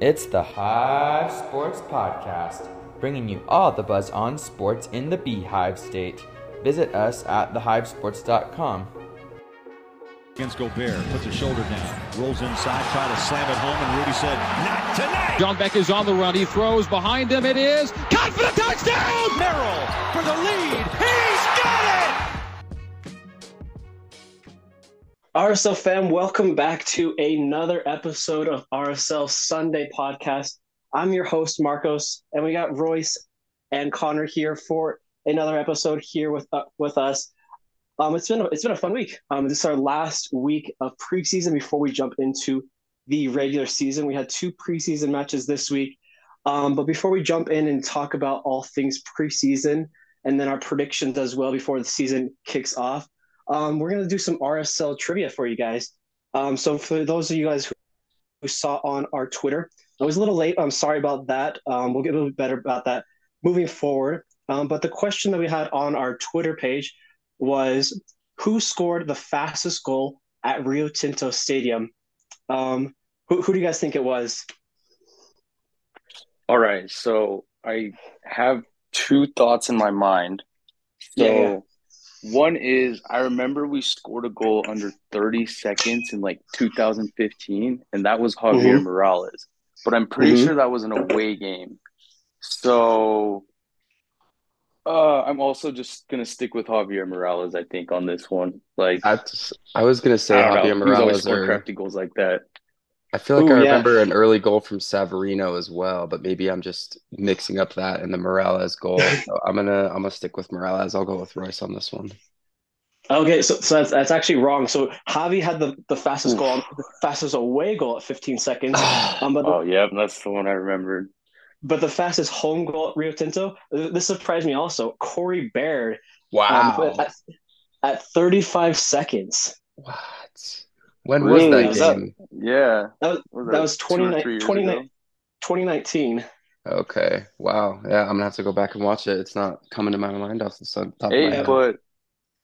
It's the Hive Sports Podcast, bringing you all the buzz on sports in the Beehive State. Visit us at thehivesports.com. Against Gobert, puts a shoulder down, rolls inside, try to slam it home, and Rudy said, "Not tonight." John Beck is on the run. He throws behind him. It is caught for the touchdown. Merrill for the lead. He's RSL fam, welcome back to another episode of RSL Sunday podcast. I'm your host Marcos, and we got Royce and Connor here for another episode here with uh, with us. Um, it's been a, it's been a fun week. Um, this is our last week of preseason before we jump into the regular season. We had two preseason matches this week, um, but before we jump in and talk about all things preseason and then our predictions as well before the season kicks off, um, we're going to do some RSL trivia for you guys. Um, so for those of you guys who, who saw on our Twitter, I was a little late. I'm sorry about that. Um, we'll get a little bit better about that moving forward. Um, but the question that we had on our Twitter page was who scored the fastest goal at Rio Tinto Stadium? Um, who, who do you guys think it was? All right, so I have two thoughts in my mind. So Yeah, yeah. One is I remember we scored a goal under 30 seconds in like 2015, and that was Javier Mhm. Morales. But I'm pretty Mhm. sure that was an away game. So uh, I'm also just gonna stick with Javier Morales, I think, on this one. Like I I was gonna say don't know, Javier he's always Morales or crafty goals like that. I feel like Ooh, I yeah. remember an early goal from Savarino as well, but maybe I'm just mixing up that and the Morales goal. So I'm gonna I'm gonna stick with Morales. I'll go with Royce on this one. Okay, so, so that's, that's actually wrong. So Javi had the, the fastest goal, the fastest away goal at 15 seconds. Um, but the, Oh yeah, that's the one I remembered. but the fastest home goal at Rio Tinto, this surprised me also. Corey Baird um, Wow. at, at 35 seconds. What? When was that Is that- game? Yeah. That was, Was that that was two or 29 three years 29 ago? 2019. Okay. Wow. Yeah, I'm gonna have to go back and watch it. It's not coming to my mind off the sun- top of my Hey, head. but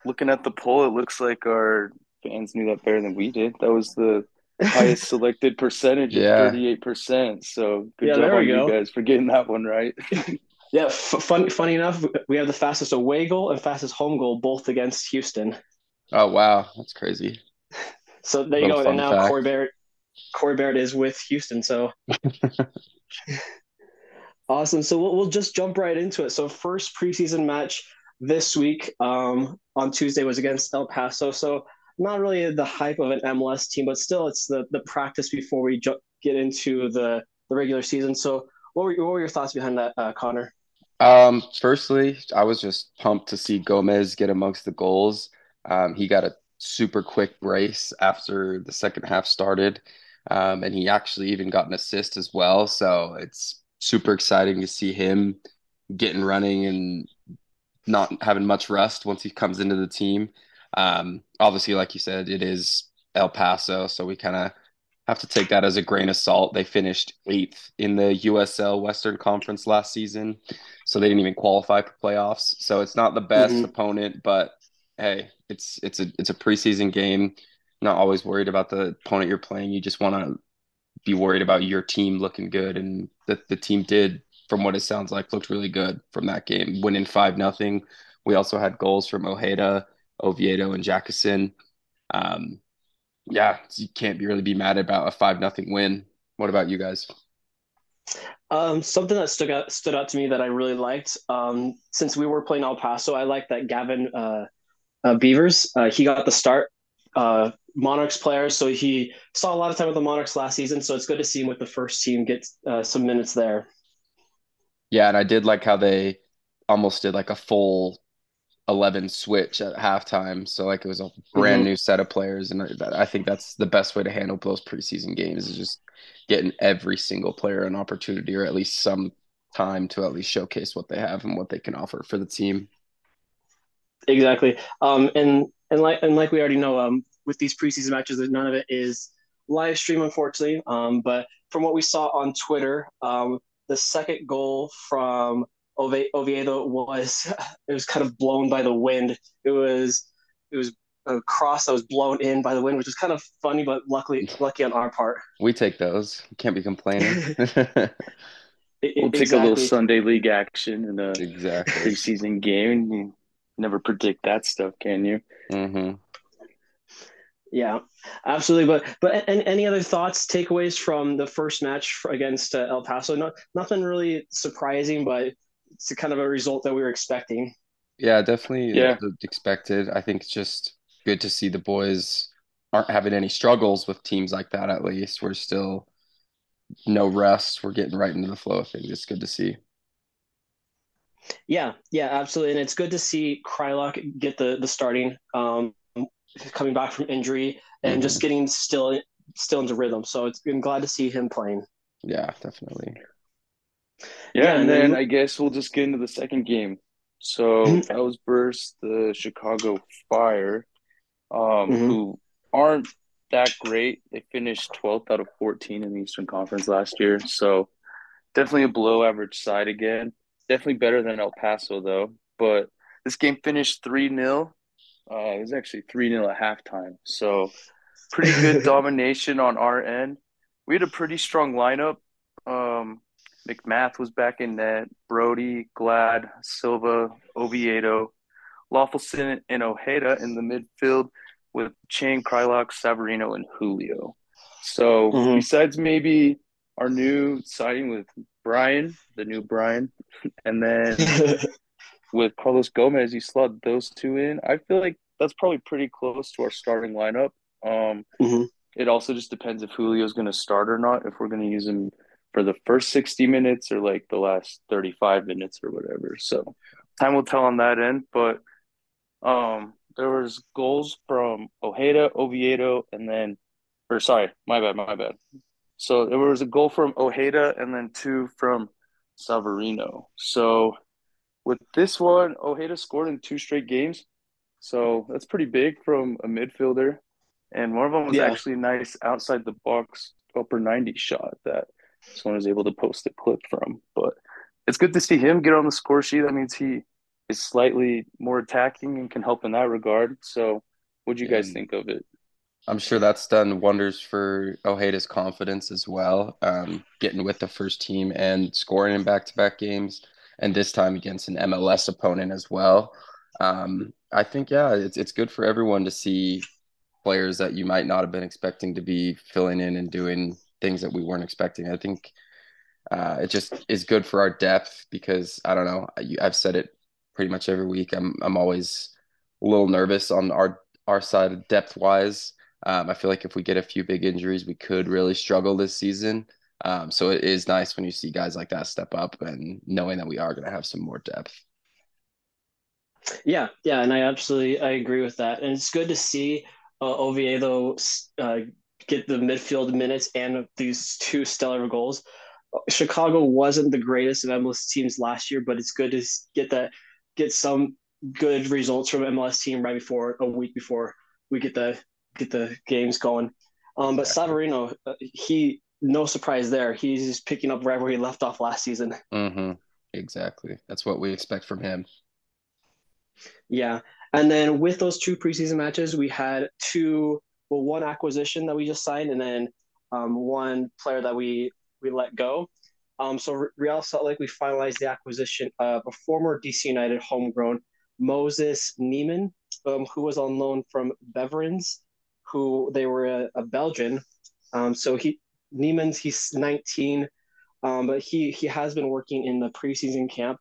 looking at the poll, it looks like our fans knew that better than we did. That was the highest selected percentage Yeah. of 38%. So good Yeah, job there on we you guys for getting that one right. Yeah, f- funny, funny enough, we have the fastest away goal and fastest home goal both against Houston. Oh wow, that's crazy. So there you go. And now fact. Corey Baird, Corey Baird is with Houston. So awesome. So we'll, we'll just jump right into it. So first preseason match this week um, on Tuesday was against El Paso. So not really the hype of an MLS team, but still it's the the practice before we ju- get into the the regular season. So what were what were your thoughts behind that, uh, Connor? Um, firstly, I was just pumped to see Gomez get amongst the goals. Um, he got a super quick brace after the second half started, um, and he actually even got an assist as well. So it's super exciting to see him getting running and not having much rest once he comes into the team. Um, obviously, like you said, it is El Paso, so we kind of have to take that as a grain of salt. They finished eighth in the USL Western Conference last season, so they didn't even qualify for playoffs. So it's not the best Mhm. opponent, but hey, it's it's a it's a preseason game. Not always worried about the opponent you're playing. You just want to be worried about your team looking good, and the the team did, from what it sounds like, looked really good from that game, winning five nothing. We also had goals from Ojeda, Oviedo, and Jackson. Um, yeah, you can't be really be mad about a five nothing win. What about you guys? Um, something that stood out stood out to me that I really liked. Um, since we were playing El Paso, I liked that Gavin uh, uh, Beavers. Uh, he got the start. Uh, Monarchs player, so he saw a lot of time with the Monarchs last season. So it's good to see him with the first team get uh, some minutes there. Yeah, and I did like how they almost did like a full 11 switch at halftime. So like it was a brand Mhm. new set of players, and I I think that's the best way to handle those preseason games is just getting every single player an opportunity or at least some time to at least showcase what they have and what they can offer for the team. Exactly. Um, and and like and like we already know, um, with these preseason matches, none of it is live stream, unfortunately. Um, but from what we saw on Twitter, um, the second goal from Ove- Oviedo was it was kind of blown by the wind. It was it was a cross that was blown in by the wind, which was kind of funny, but luckily lucky on our part. We take those. Can't be complaining. We'll take a little Sunday league action in a exactly. preseason game. Never predict that stuff, can you? hmm Yeah, absolutely. But but any, any other thoughts, takeaways from the first match against uh, El Paso? No, nothing really surprising, but it's a kind of a result that we were expecting. Yeah, definitely Yeah. expected. I think it's just good to see the boys aren't having any struggles with teams like that at least. We're still no rest. We're getting right into the flow of things. It's good to see. Yeah, yeah, absolutely. And it's good to see Kreilach get the the starting, um, coming back from injury and just getting still still into rhythm. So it's been glad to see him playing. Yeah, definitely. Yeah, Yeah, and and then then- I guess we'll just get into the second game. So Mhm. that was versus the Chicago Fire, um, Mhm. who aren't that great. They finished 12th out of 14 in the Eastern Conference last year. So definitely a below average side again. Definitely better than El Paso, though. But this game finished 3 0. Uh, it was actually 3 0 at halftime. So pretty good domination on our end. We had a pretty strong lineup. Um, MacMath was back in net. Brody, Glad, Silva, Oviedo, Löffelsend, and Ojeda in the midfield with Chang, Kreilach, Savarino, and Julio. So Mhm. besides maybe our new signing with Brian, the new Brian, and then with Carlos Gomez, you slot those two in. I feel like that's probably pretty close to our starting lineup. Um, Mhm. It also just depends if Julio's going to start or not. If we're going to use him for the first sixty minutes or like the last thirty-five minutes or whatever. So time will tell on that end. But um, there was goals from Ojeda, Oviedo, and then, or sorry, my bad, my bad. So there was a goal from Ojeda and then two from Savarino. So with this one, Ojeda scored in two straight games. So that's pretty big from a midfielder. And one of them was Yeah. actually a nice outside the box upper 90 shot that someone was able to post a clip from. But it's good to see him get on the score sheet. That means he is slightly more attacking and can help in that regard. So what do you guys Yeah. think of it? I'm sure that's done wonders for Ojeda's confidence as well. Um, getting with the first team and scoring in back-to-back games, and this time against an MLS opponent as well. Um, I think yeah, it's it's good for everyone to see players that you might not have been expecting to be filling in and doing things that we weren't expecting. I think uh, it just is good for our depth because I don't know. I, I've said it pretty much every week. I'm I'm always a little nervous on our our side depth wise. Um, I feel like if we get a few big injuries, we could really struggle this season. Um, so it is nice when you see guys like that step up and knowing that we are going to have some more depth. Yeah, yeah, and I absolutely I agree with that, and it's good to see uh, Oviedo uh, get the midfield minutes and these two stellar goals. Chicago wasn't the greatest of MLS teams last year, but it's good to get that get some good results from MLS team right before a week before we get the get the games going. Um, but Savarino, uh, he no surprise there. He's picking up right where he left off last season. Mm-hmm. Exactly. That's what we expect from him. Yeah. And then with those two preseason matches, we had two, well, one acquisition that we just signed, and then um, one player that we we let go. Um, so Real Salt Lake, we finalized the acquisition of a former DC United homegrown Moses Nyeman, um, who was on loan from Beveren, who they were a, a Belgian. Um, so he Nyeman's he's 19, um, but he he has been working in the preseason camp.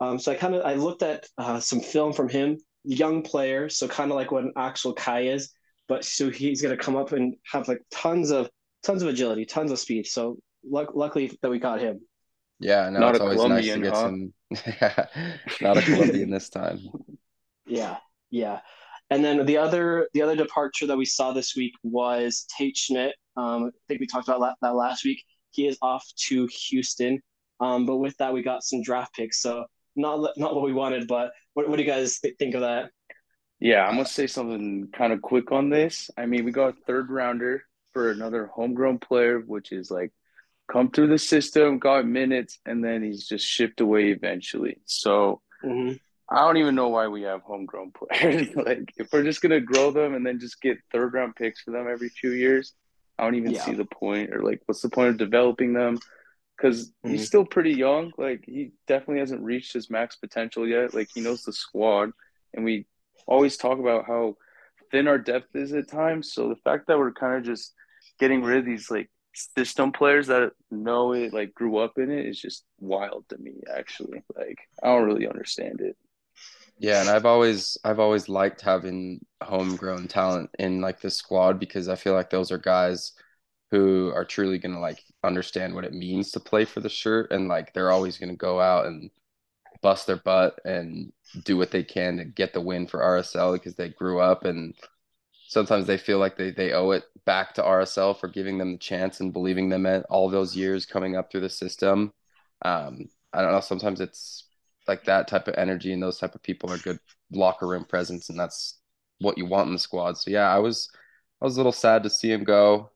Um, so I kind of I looked at uh, some film from him, young player, so kind of like what an Axel Kei is, but so he's gonna come up and have like tons of tons of agility, tons of speed. So luck- luckily that we got him. Yeah, no, Not it's a always nice to Colombian, get huh? some. Yeah, not a Colombian this time. Yeah, yeah. And then the other the other departure that we saw this week was Tate Schmitt. Um, I think we talked about that last week. He is off to Houston. Um, but with that, we got some draft picks. So not not what we wanted, but what, what do you guys th- think of that? Yeah, I'm gonna say something kind of quick on this. I mean, we got a third rounder for another homegrown player, which is like come through the system, got minutes, and then he's just shipped away eventually. So mm-hmm. I don't even know why we have homegrown players. like if we're just gonna grow them and then just get third round picks for them every few years, I don't even yeah. see the point. Or like, what's the point of developing them? Because mm-hmm. he's still pretty young. Like he definitely hasn't reached his max potential yet. Like he knows the squad, and we always talk about how thin our depth is at times. So the fact that we're kind of just getting rid of these like system players that know it, like grew up in it, is just wild to me. Actually, like I don't really understand it. Yeah, and I've always I've always liked having homegrown talent in like the squad because I feel like those are guys who are truly gonna like understand what it means to play for the shirt and like they're always gonna go out and bust their butt and do what they can to get the win for RSL because they grew up and sometimes they feel like they, they owe it back to RSL for giving them the chance and believing them at all those years coming up through the system. Um, I don't know. Sometimes it's like that type of energy and those type of people are good locker room presence, and that's what you want in the squad. So yeah, I was I was a little sad to see him go.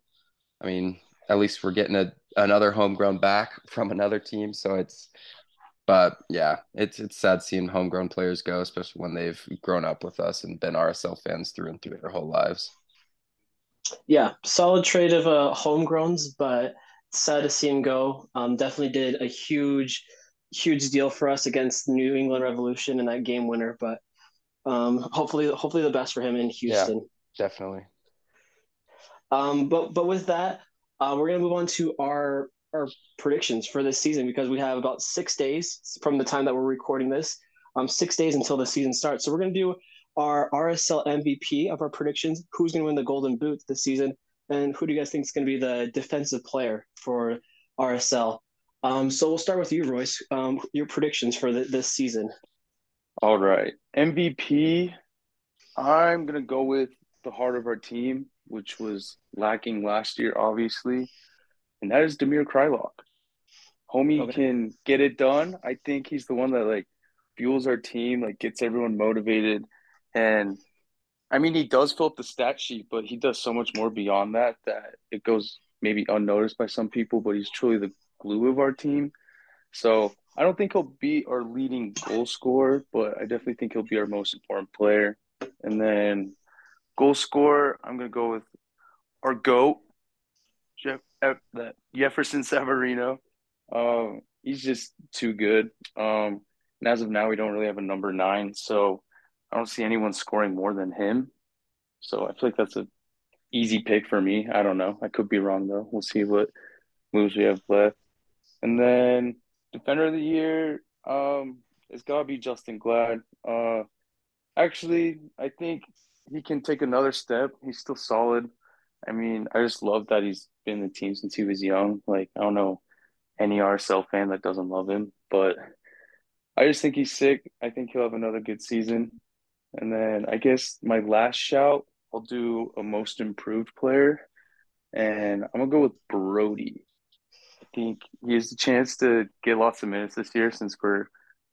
I mean, at least we're getting a another homegrown back from another team, so it's. But yeah, it's it's sad seeing homegrown players go, especially when they've grown up with us and been RSL fans through and through their whole lives. Yeah, solid trade of uh, homegrowns, but sad to see him go. Um, definitely did a huge huge deal for us against New England Revolution in that game winner. But um, hopefully, hopefully the best for him in Houston. Yeah, definitely. Um, but but with that, uh, we're gonna move on to our our predictions for this season because we have about six days from the time that we're recording this. Um, six days until the season starts. So we're gonna do our RSL MVP of our predictions. Who's gonna win the Golden Boot this season, and who do you guys think is gonna be the defensive player for RSL? Um, so we'll start with you, Royce. Um, your predictions for the, this season. All right, MVP. I'm gonna go with the heart of our team, which was lacking last year, obviously, and that is Damir Kreilach. Homie okay. can get it done. I think he's the one that like fuels our team, like gets everyone motivated, and I mean he does fill up the stat sheet, but he does so much more beyond that that it goes maybe unnoticed by some people. But he's truly the glue of our team. So I don't think he'll be our leading goal scorer, but I definitely think he'll be our most important player. And then goal scorer, I'm gonna go with our goat, Jeff, Jefferson Savarino. Um, he's just too good. Um, and as of now, we don't really have a number nine, so I don't see anyone scoring more than him. So I feel like that's a easy pick for me. I don't know. I could be wrong though. We'll see what moves we have left. And then defender of the year, um, it's gotta be Justin Glad. Uh, actually, I think he can take another step. He's still solid. I mean, I just love that he's been in the team since he was young. Like, I don't know any RSL fan that doesn't love him, but I just think he's sick. I think he'll have another good season. And then I guess my last shout, I'll do a most improved player. And I'm going to go with Brody think he has a chance to get lots of minutes this year since we're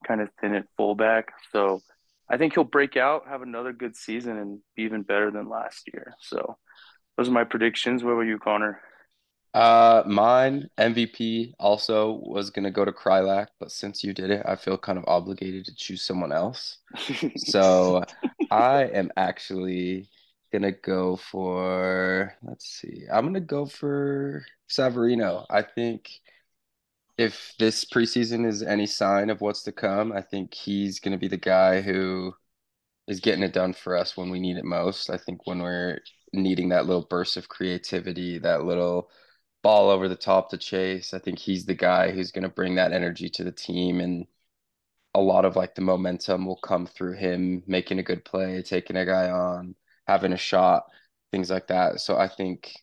kind of thin at fullback. So I think he'll break out, have another good season, and be even better than last year. So those are my predictions. What about you, Connor? Uh, mine MVP also was gonna go to Kreilach, but since you did it, I feel kind of obligated to choose someone else. so I am actually gonna go for let's see. I'm gonna go for Savarino. I think if this preseason is any sign of what's to come, I think he's gonna be the guy who is getting it done for us when we need it most. I think when we're needing that little burst of creativity, that little ball over the top to chase, I think he's the guy who's gonna bring that energy to the team and a lot of like the momentum will come through him making a good play, taking a guy on having a shot, things like that. So I think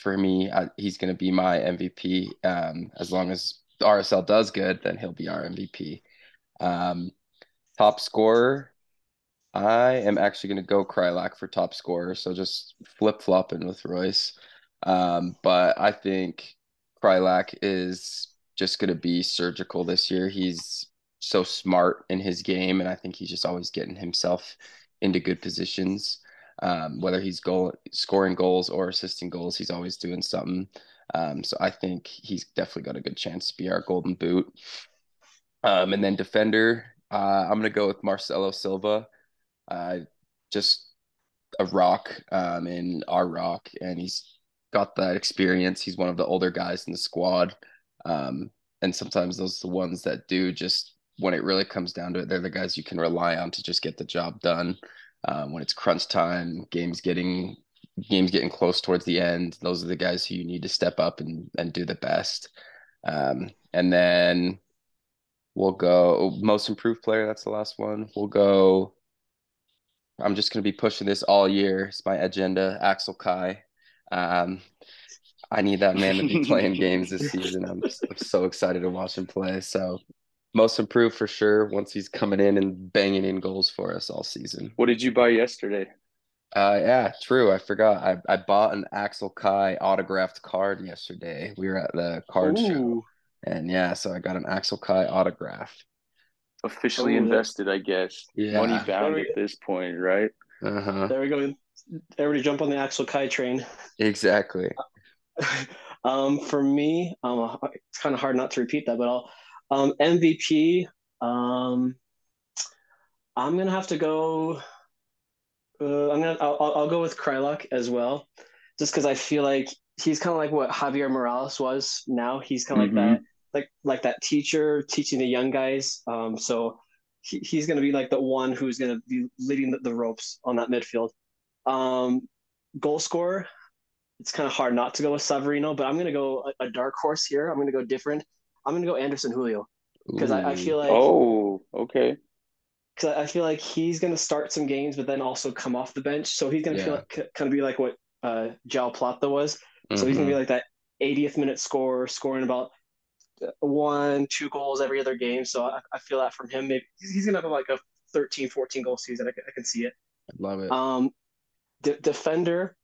for me, I, he's going to be my MVP. Um, as long as the RSL does good, then he'll be our MVP. Um, top scorer, I am actually going to go Kreilach for top scorer, so just flip flopping with Royce. Um, but I think Kreilach is just going to be surgical this year. He's so smart in his game, and I think he's just always getting himself into good positions. Um, whether he's goal scoring goals or assisting goals, he's always doing something. Um, so I think he's definitely got a good chance to be our golden boot. Um, and then defender, uh, I'm gonna go with Marcelo Silva. Uh, just a rock um, in our rock, and he's got that experience. He's one of the older guys in the squad, um, and sometimes those are the ones that do just when it really comes down to it, they're the guys you can rely on to just get the job done. Um, when it's crunch time, games getting games getting close towards the end, those are the guys who you need to step up and and do the best. Um, and then we'll go most improved player. That's the last one. We'll go. I'm just going to be pushing this all year. It's my agenda. Axel Kei. Um, I need that man to be playing games this season. I'm, I'm so excited to watch him play. So most improved for sure once he's coming in and banging in goals for us all season. What did you buy yesterday? Uh, yeah, true. I forgot. I, I bought an Axel Kei autographed card yesterday. We were at the card Ooh. show, and yeah, so I got an Axel Kei autograph. Officially oh, invested, I guess. Yeah, money bound at this point, right? Uh huh. There we go. Everybody jump on the Axel Kei train. Exactly. um, for me, um, it's kind of hard not to repeat that, but I'll um, MVP. Um, I'm gonna have to go. Uh, I'm gonna. I'll, I'll go with Kreilach as well, just because I feel like he's kind of like what Javier Morales was. Now he's kind of mm-hmm. like that, like like that teacher teaching the young guys. Um, so he, he's gonna be like the one who's gonna be leading the, the ropes on that midfield. Um, goal scorer. It's kind of hard not to go with Savarino, but I'm going to go a, a dark horse here. I'm going to go different. I'm going to go Anderson Julio because I, I, feel like oh okay because I feel like he's going to start some games, but then also come off the bench. So he's going to yeah. feel like, kind of be like what uh, João Plata was. So mm-hmm. he's going to be like that 80th minute score, scoring about one, two goals every other game. So I, I feel that from him. Maybe he's going to have like a 13, 14 goal season. I can, I can see it. I love it. Um, D- defender,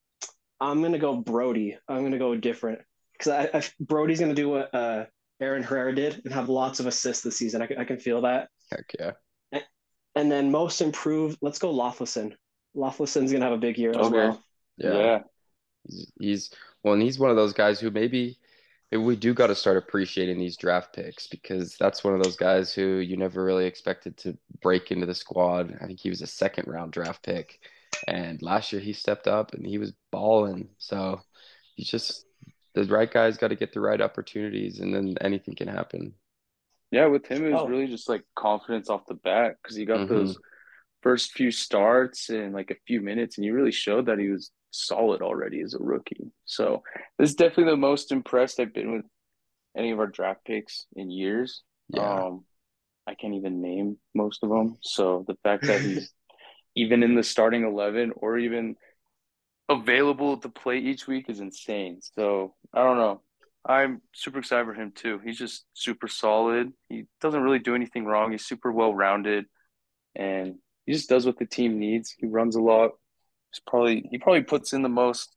I'm gonna go Brody. I'm gonna go different because I, I, Brody's gonna do what uh, Aaron Herrera did and have lots of assists this season. I can, I can feel that. Heck yeah. And, and then most improved, let's go Löffelsend. Löffelsend's gonna have a big year as well. Yeah. yeah. He's, he's well, and he's one of those guys who maybe maybe we do got to start appreciating these draft picks because that's one of those guys who you never really expected to break into the squad. I think he was a second round draft pick and last year he stepped up and he was balling. So he's just the right guy's got to get the right opportunities, and then anything can happen. Yeah, with him it was oh. really just like confidence off the bat because he got mm-hmm. those first few starts in like a few minutes, and he really showed that he was solid already as a rookie. So this is definitely the most impressed I've been with any of our draft picks in years. Yeah. Um, I can't even name most of them. So the fact that he's even in the starting 11 or even available to play each week is insane. So I don't know. I'm super excited for him too. He's just super solid. He doesn't really do anything wrong. He's super well rounded and he just does what the team needs. He runs a lot. He's probably he probably puts in the most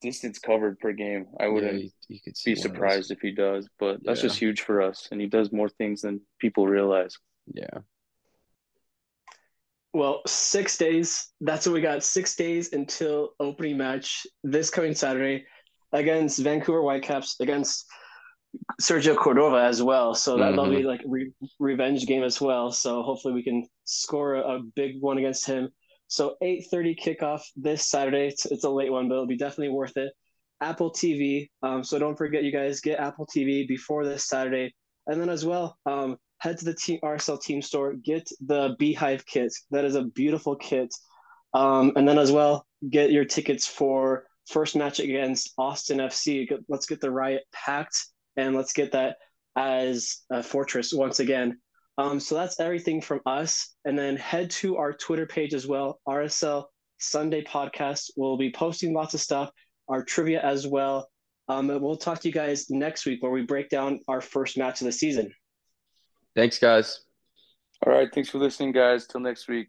distance covered per game. I wouldn't yeah, you, you be surprised if he does, but that's yeah. just huge for us and he does more things than people realize. Yeah. Well, six days. That's what we got. Six days until opening match this coming Saturday against Vancouver Whitecaps against Sergio Cordova as well. So that, will mm-hmm. be like re- revenge game as well. So hopefully we can score a, a big one against him. So 8:30 kickoff this Saturday. It's, it's, a late one, but it'll be definitely worth it. Apple TV. Um, so don't forget, you guys get Apple TV before this Saturday, and then as well. Um, head to the team RSL team store, get the Beehive kit. That is a beautiful kit. Um, and then as well, get your tickets for first match against Austin FC. Let's get the riot packed and let's get that as a fortress once again. Um, so that's everything from us. And then head to our Twitter page as well, RSL Sunday Podcast. We'll be posting lots of stuff, our trivia as well. Um, and we'll talk to you guys next week where we break down our first match of the season. Thanks, guys. All right. Thanks for listening, guys. Till next week.